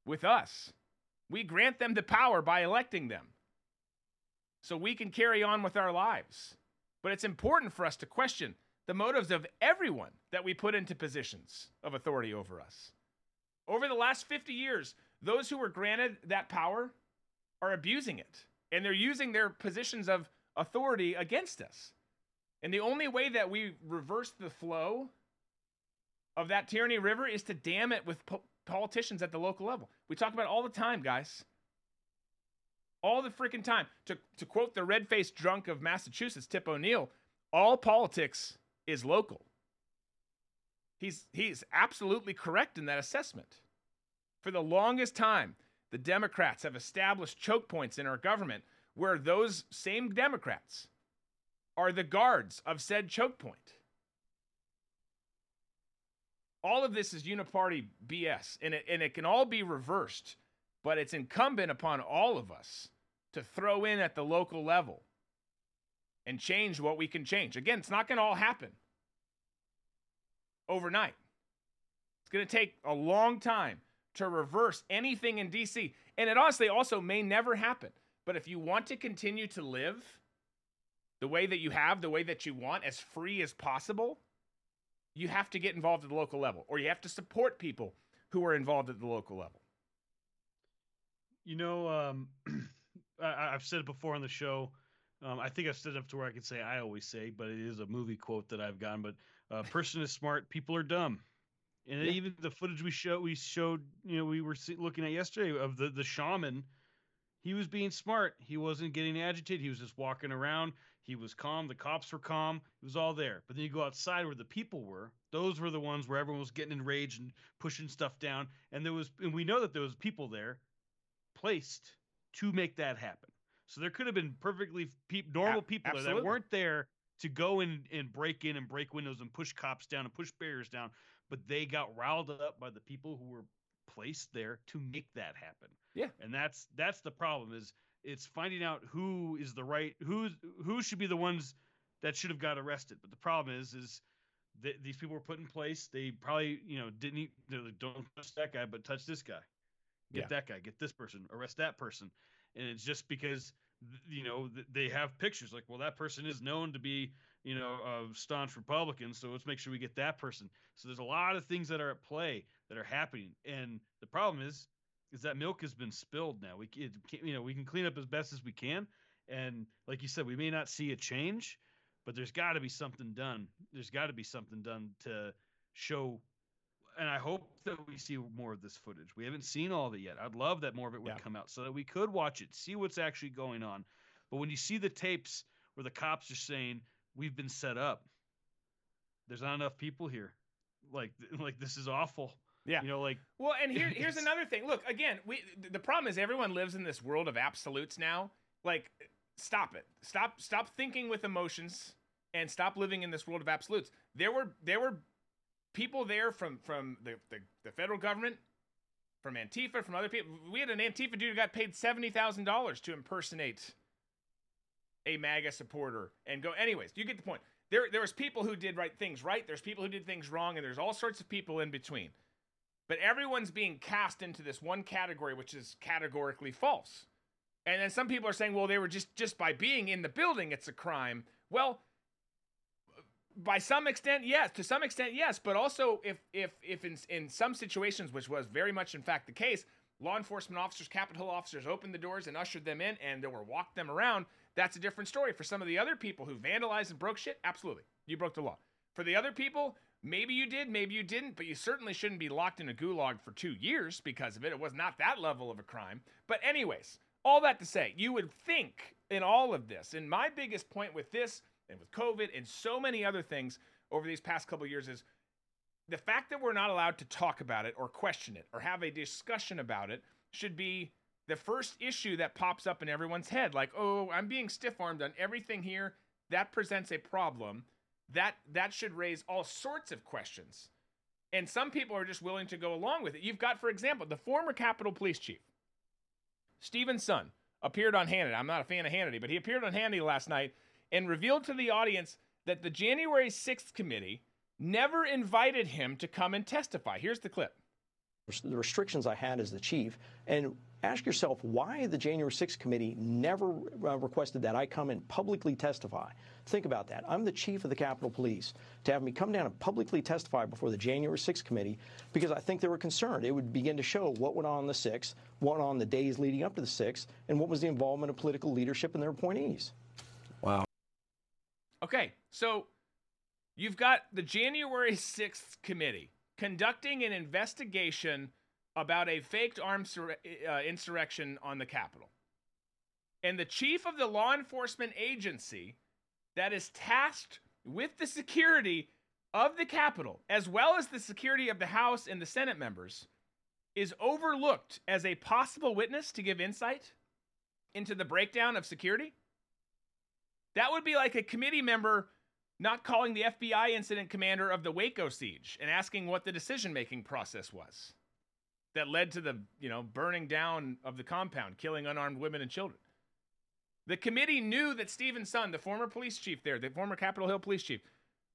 with us. We grant them the power by electing them so we can carry on with our lives. But it's important for us to question the motives of everyone that we put into positions of authority over us. Over the last 50 years, those who were granted that power are abusing it, and they're using their positions of authority against us. And the only way that we reverse the flow of that tyranny river is to dam it with po- politicians at the local level. We talk about all the time, guys. All the freaking time. To, to quote the red faced drunk of Massachusetts, Tip O'Neill, all politics is local. He's, he's absolutely correct in that assessment. For the longest time, the Democrats have established choke points in our government where those same Democrats are the guards of said choke point. All of this is uniparty BS, and it, and it can all be reversed, but it's incumbent upon all of us to throw in at the local level and change what we can change. Again, it's not going to all happen overnight. It's going to take a long time to reverse anything in DC. And it honestly also may never happen. But if you want to continue to live the way that you have, the way that you want, as free as possible, you have to get involved at the local level or you have to support people who are involved at the local level. You know, um, *clears throat* I, have said it before on the show. Um, I think I've stood up to where I can say I always say, but it is a movie quote that I've gotten. But uh, person is smart, people are dumb. And yeah. even the footage we showed, we showed, you know, we were looking at yesterday of the the shaman. He was being smart. He wasn't getting agitated. He was just walking around. He was calm. The cops were calm. It was all there. But then you go outside where the people were. Those were the ones where everyone was getting enraged and pushing stuff down. And there was, and we know that there was people there placed to make that happen. So there could have been perfectly pe- normal people that weren't there to go in and break in and break windows and push cops down and push barriers down but they got riled up by the people who were placed there to make that happen. Yeah. And that's that's the problem is it's finding out who is the right who who should be the ones that should have got arrested. But the problem is is that these people were put in place. They probably you know didn't eat, like, don't touch that guy, but touch this guy. Get yeah. that guy. Get this person. Arrest that person. And it's just because you know they have pictures like well that person is known to be you know, a staunch republican So let's make sure we get that person. So there's a lot of things that are at play that are happening, and the problem is, is that milk has been spilled now. We can, you know, we can clean up as best as we can, and like you said, we may not see a change, but there's got to be something done. There's got to be something done to show. And I hope that we see more of this footage. We haven't seen all of it yet. I'd love that more of it would yeah. come out so that we could watch it, see what's actually going on. But when you see the tapes where the cops are saying, we've been set up. There's not enough people here. Like *laughs* like this is awful. Yeah. You know, like Well, and here *laughs* here's another thing. Look, again, we the problem is everyone lives in this world of absolutes now. Like stop it. Stop stop thinking with emotions and stop living in this world of absolutes. There were there were people there from from the, the, the federal government, from Antifa, from other people. We had an Antifa dude who got paid seventy thousand dollars to impersonate a MAGA supporter and go. Anyways, you get the point. There, there was people who did right things right. There's people who did things wrong, and there's all sorts of people in between. But everyone's being cast into this one category, which is categorically false. And then some people are saying, well, they were just just by being in the building, it's a crime. Well, by some extent, yes. To some extent, yes. But also, if if if in in some situations, which was very much in fact the case, law enforcement officers, Capitol officers opened the doors and ushered them in, and they were walked them around. That's a different story. For some of the other people who vandalized and broke shit, absolutely. You broke the law. For the other people, maybe you did, maybe you didn't, but you certainly shouldn't be locked in a gulag for two years because of it. It was not that level of a crime. But, anyways, all that to say, you would think in all of this, and my biggest point with this and with COVID and so many other things over these past couple years is the fact that we're not allowed to talk about it or question it or have a discussion about it should be the first issue that pops up in everyone's head. Like oh i'm being stiff-armed on everything here. That presents a problem. That that should raise all sorts of questions. And some people are just willing to go along with it. You've got for example the former capitol police chief Steven Sund appeared on Hannity. I'm not a fan of Hannity, but he appeared on Hannity last night and revealed to the audience that the January 6th committee never invited him to come and testify. Here's the clip. The restrictions I had as the chief, and ask yourself why the January 6th committee never uh, requested that I come and publicly testify. Think about that. I'm the chief of the Capitol Police. To have me come down and publicly testify before the January 6th committee because I think they were concerned. It would begin to show what went on the 6th, what on the days leading up to the 6th, and what was the involvement of political leadership and their appointees. Okay, so you've got the January *laughs* 6th committee conducting an investigation about a faked armed uh, insurrection on the Capitol. And the chief of the law enforcement agency that is tasked with the security of the Capitol, as well as the security of the House and the Senate members, is overlooked as a possible witness to give insight into the breakdown of security. That would be like a committee member not calling the FBI incident commander of the Waco siege and asking what the decision making process was that led to the, you know, burning down of the compound, killing unarmed women and children. The committee knew that Steven Sund, the former police chief there, the former Capitol Hill police chief,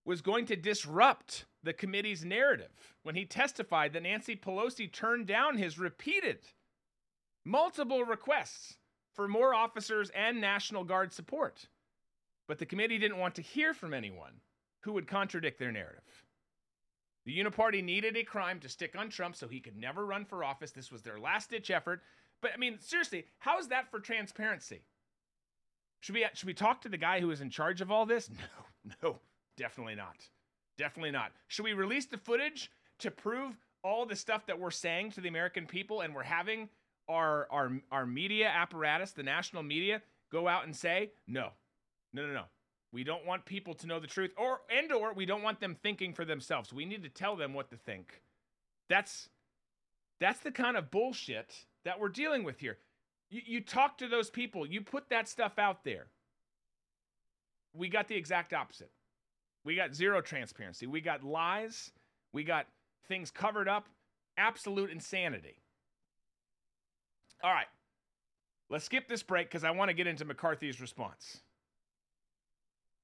was going to disrupt the committee's narrative when he testified that Nancy Pelosi turned down his repeated multiple requests for more officers and National Guard support. But the committee didn't want to hear from anyone who would contradict their narrative. The Uniparty needed a crime to stick on Trump so he could never run for office. This was their last ditch effort. But I mean, seriously, how is that for transparency? Should we should we talk to the guy who is in charge of all this? *laughs* No, no, definitely not. Definitely not. Should we release the footage to prove all the stuff that we're saying to the American people and we're having our our our media apparatus, the national media, go out and say, "No. No, no, no. We don't want people to know the truth or and or we don't want them thinking for themselves. We need to tell them what to think. That's that's the kind of bullshit that we're dealing with here. You, you talk to those people, you put that stuff out there. We got the exact opposite. We got zero transparency. We got lies. We got things covered up. Absolute insanity. All right. Let's skip this break because I want to get into McCarthy's response.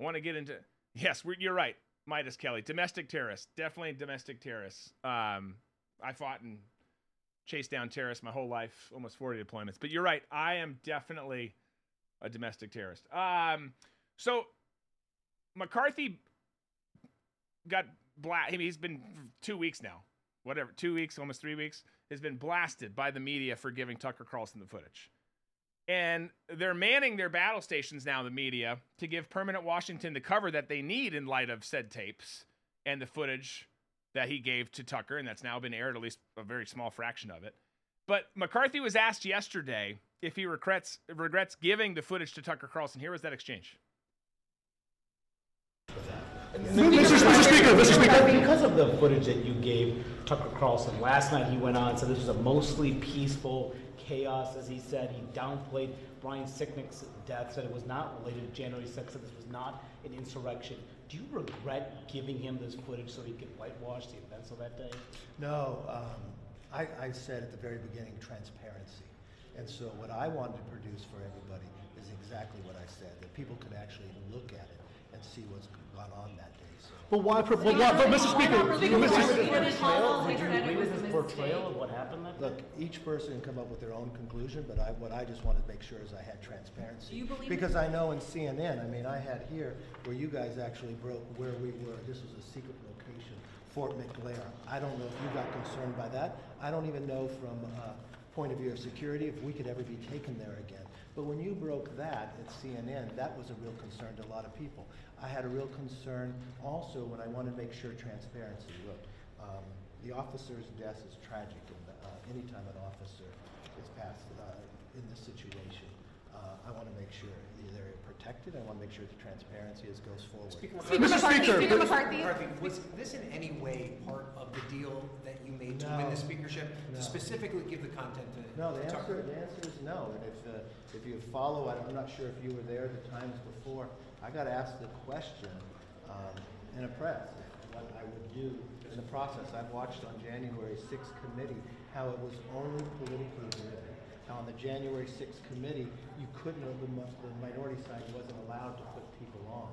I want to get into. Yes, you're right, Midas Kelly. Domestic terrorists, definitely domestic terrorists. Um, I fought and chased down terrorists my whole life, almost 40 deployments. But you're right, I am definitely a domestic terrorist. Um, so McCarthy got bla- I mean, he's been two weeks now, whatever, two weeks, almost three weeks, has been blasted by the media for giving Tucker Carlson the footage. And they're manning their battle stations now, the media, to give permanent Washington the cover that they need in light of said tapes and the footage that he gave to Tucker, and that's now been aired, at least a very small fraction of it. But McCarthy was asked yesterday if he regrets regrets giving the footage to Tucker Carlson. Here was that exchange. Mr. Speaker, Mr. Speaker. Because of the footage that you gave Tucker Carlson last night, he went on and said this was a mostly peaceful chaos, as he said. He downplayed Brian Sicknick's death, said it was not related to January 6th, said this was not an insurrection. Do you regret giving him this footage so he could whitewash the events of that day? No. Um, I, I said at the very beginning transparency. And so what I wanted to produce for everybody is exactly what I said, that people could actually look at it and see what's gone on that day. So. But why, but, why, but Mr. Speaker, Mr. Speaker, Would you agree with his portrayal of what happened that day? Look, each person can come up with their own conclusion, but I, what I just wanted to make sure is I had transparency. Do you believe Because I know in CNN, I mean, I had here where you guys actually broke where we were. This was a secret location, Fort McNair. I don't know if you got concerned by that. I don't even know from a point of view of security if we could ever be taken there again. But when you broke that at CNN, that was a real concern to a lot of people. I had a real concern also when I wanted to make sure transparency. Look, um, the officer's death is tragic, and uh, anytime an officer is passed uh, in this situation, uh, I want to make sure they're protected. I want to make sure the transparency is goes forward. Speaker Speaker McCarthy, Speaker McCarthy. McCarthy, was this in any way part of the deal that you made to win the speakership? No. To specifically give the content to No, the to answer, the answer is no. And if, uh, if you follow, I'm not sure if you were there the times before, I got asked the question um, in a press, what I would do in the process. I've watched on January 6th committee how it was only politically driven, on the January 6th committee, you couldn't, the, the minority side wasn't allowed to put people on.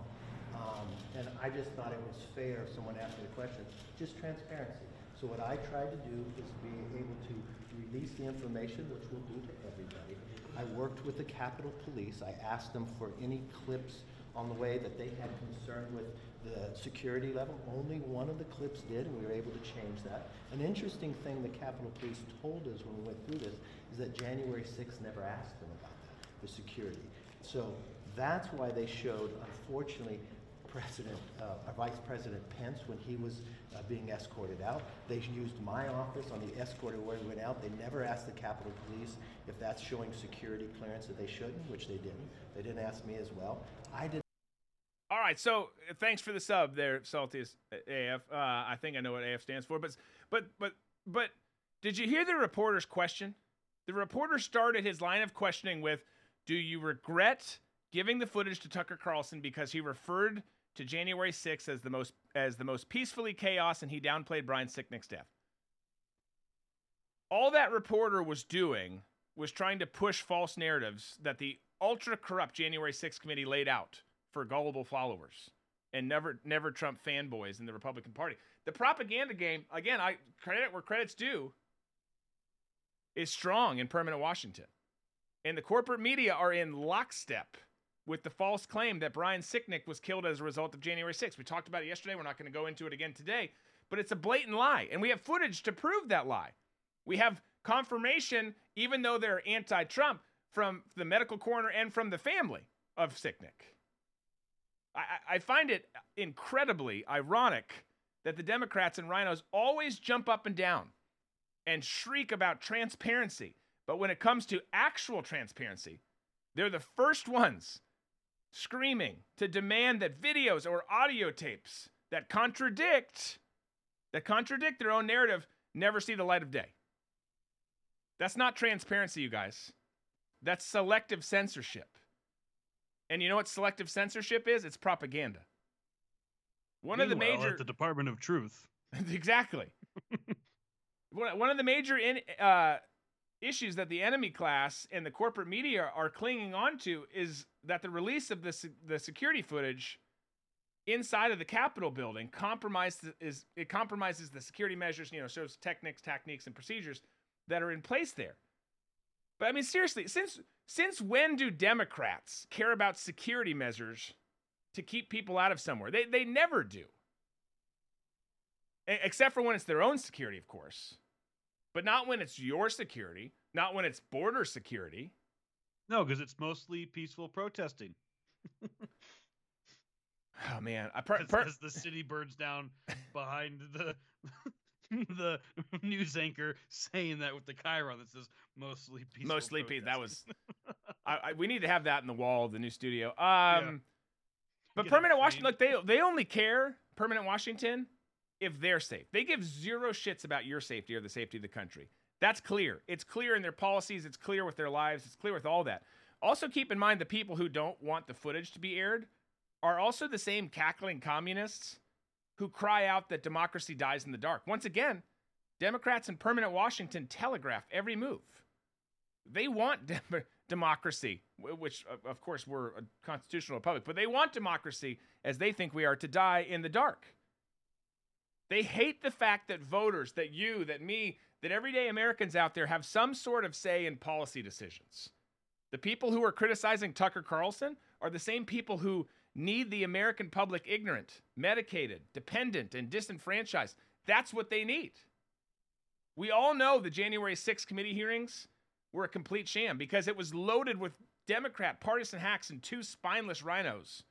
Um, and I just thought it was fair, if someone asked me the question, just transparency. So what I tried to do is be able to release the information, which we'll do to everybody. I worked with the Capitol Police. I asked them for any clips on the way that they had concern with the security level. Only one of the clips did, and we were able to change that. An interesting thing the Capitol Police told us when we went through this is that January 6th never asked them about that, the security. So that's why they showed, unfortunately, President, uh, Vice President Pence when he was uh, being escorted out. They used my office on the escort where he went out. They never asked the Capitol Police if that's showing security clearance that they shouldn't, which they didn't. They didn't ask me as well. I did. All right, so uh, thanks for the sub there, Saltiest AF. Uh, I think I know what AF stands for, but but but but did you hear the reporter's question? The reporter started his line of questioning with, "Do you regret giving the footage to Tucker Carlson because he referred to January 6th as the most as the most peacefully chaos and he downplayed Brian Sicknick's death?" All that reporter was doing was trying to push false narratives that the ultra corrupt January 6th committee laid out for gullible followers and never never Trump fanboys in the Republican Party. The propaganda game, again, I credit where credit's due, is strong in permanent Washington. And the corporate media are in lockstep with the false claim that Brian Sicknick was killed as a result of January 6th. We talked about it yesterday. We're not going to go into it again today, but it's a blatant lie. And we have footage to prove that lie. We have confirmation, even though they're anti Trump, from the medical coroner and from the family of Sicknick. I, find it incredibly ironic that the Democrats and RINOs always jump up and down and shriek about transparency. But when it comes to actual transparency, they're the first ones screaming to demand that videos or audio tapes that contradict that contradict their own narrative never see the light of day. That's not transparency, you guys. That's selective censorship. And you know what selective censorship is? It's propaganda. One of the major at the Department of Truth. *laughs* exactly. *laughs* one of the major in, uh, issues that the enemy class and the corporate media are clinging on to is that the release of the the security footage inside of the Capitol building compromises is it compromises the security measures. You know, shows techniques, techniques, and procedures that are in place there. But I mean, seriously, since since when do Democrats care about security measures to keep people out of somewhere? They, they never do. A- except for when it's their own security, of course. But not when it's your security, not when it's border security. No, because it's mostly peaceful protesting. *laughs* oh man, I per- *laughs* per- as, as the city burns down behind the *laughs* the *laughs* news anchor saying that with the chyron that says mostly peaceful. Mostly peaceful. That was. *laughs* I, I, we need to have that in the wall of the new studio. Um, yeah. but Get permanent Washington, look, they they only care permanent Washington if they're safe. They give zero shits about your safety or the safety of the country. That's clear. It's clear in their policies. It's clear with their lives. It's clear with all that. Also, keep in mind the people who don't want the footage to be aired are also the same cackling communists who cry out that democracy dies in the dark. Once again, Democrats in permanent Washington telegraph every move. They want *laughs* de- democracy, which, of course, we're a constitutional republic, but they want democracy as they think we are to die in the dark. They hate the fact that voters, that you, that me, that everyday Americans out there have some sort of say in policy decisions. The people who are criticizing Tucker Carlson are the same people who need the American public ignorant, medicated, dependent, and disenfranchised. That's what they need. We all know the January 6th committee hearings were a complete sham because it was loaded with Democrat partisan hacks and two spineless RINOs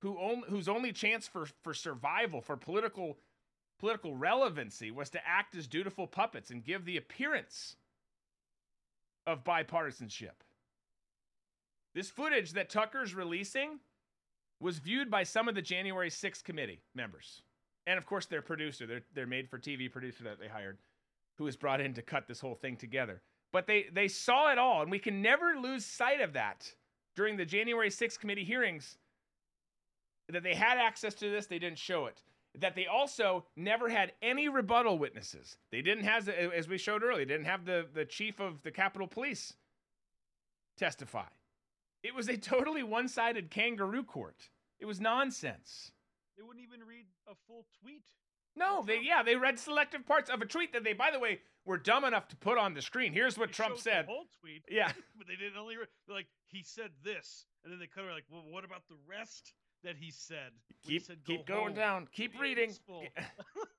who only, whose only chance for, for survival, for political, political relevancy, was to act as dutiful puppets and give the appearance of bipartisanship. This footage that Tucker's releasing was viewed by some of the January 6th committee members. And of course, their producer, their, their made for TV producer that they hired, who was brought in to cut this whole thing together. But they, they saw it all, and we can never lose sight of that during the January 6th committee hearings that they had access to this, they didn't show it. that they also never had any rebuttal witnesses. They didn't have, as we showed earlier, didn't have the, the chief of the Capitol Police testify. It was a totally one sided kangaroo court. It was nonsense. They wouldn't even read a full tweet. No, they yeah, they read selective parts of a tweet that they, by the way, were dumb enough to put on the screen. Here's what They Trump said. The whole tweet. *laughs* Yeah. *laughs* but they didn't only re- they're like he said this, and then they cut it like, well, what about the rest that he said? When he Keep said, keep "Go going home." down. Keep reading. *laughs*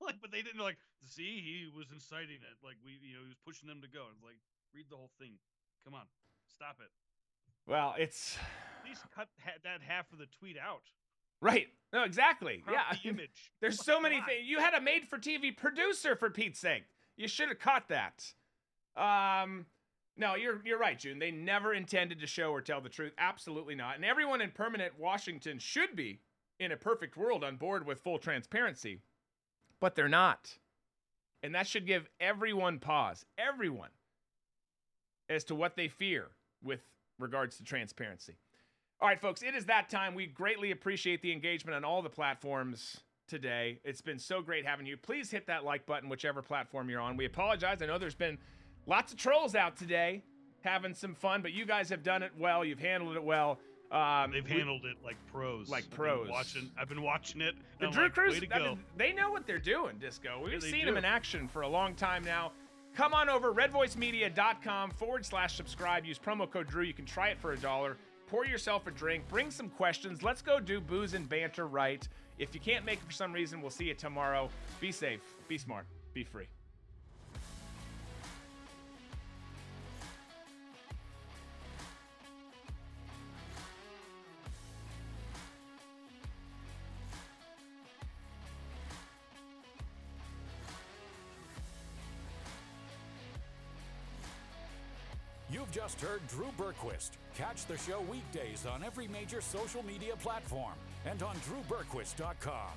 Like, but they didn't like. See, he was inciting it. Like we, you know, he was pushing them to go. It's like, read the whole thing. Come on, stop it. Well, it's least cut ha- that half of the tweet out. right. No, exactly. Yeah. the *laughs* image. There's so many things. You had a made-for-TV producer for Pete's sake. You should have caught that. Um, no, you're you're right, June. They never intended to show or tell the truth. Absolutely not. And everyone in permanent Washington should be, in a perfect world, on board with full transparency, but they're not. And that should give everyone pause. Everyone. As to what they fear with regards to transparency. All right, folks, it is that time. We greatly appreciate the engagement on all the platforms today. It's been so great having you. Please hit that like button, whichever platform you're on. We apologize. I know there's been lots of trolls out today having some fun, but you guys have done it well. You've handled it well. Um, They've we- handled it like pros. Like I've been pros. watching. I've been watching it. The I'm Drew like, to I mean, they know what they're doing, Disco. We've Yeah, seen them in action for a long time now. Come on over, redvoicemedia.com forward slash subscribe. Use promo code Drew. You can try it for a dollar. Pour yourself a drink. Bring some questions. Let's go do booze and banter right. If you can't make it for some reason, we'll see you tomorrow. Be safe. Be smart. Be free. Just heard Drew Berquist. Catch the show weekdays on every major social media platform and on drewberquist.com.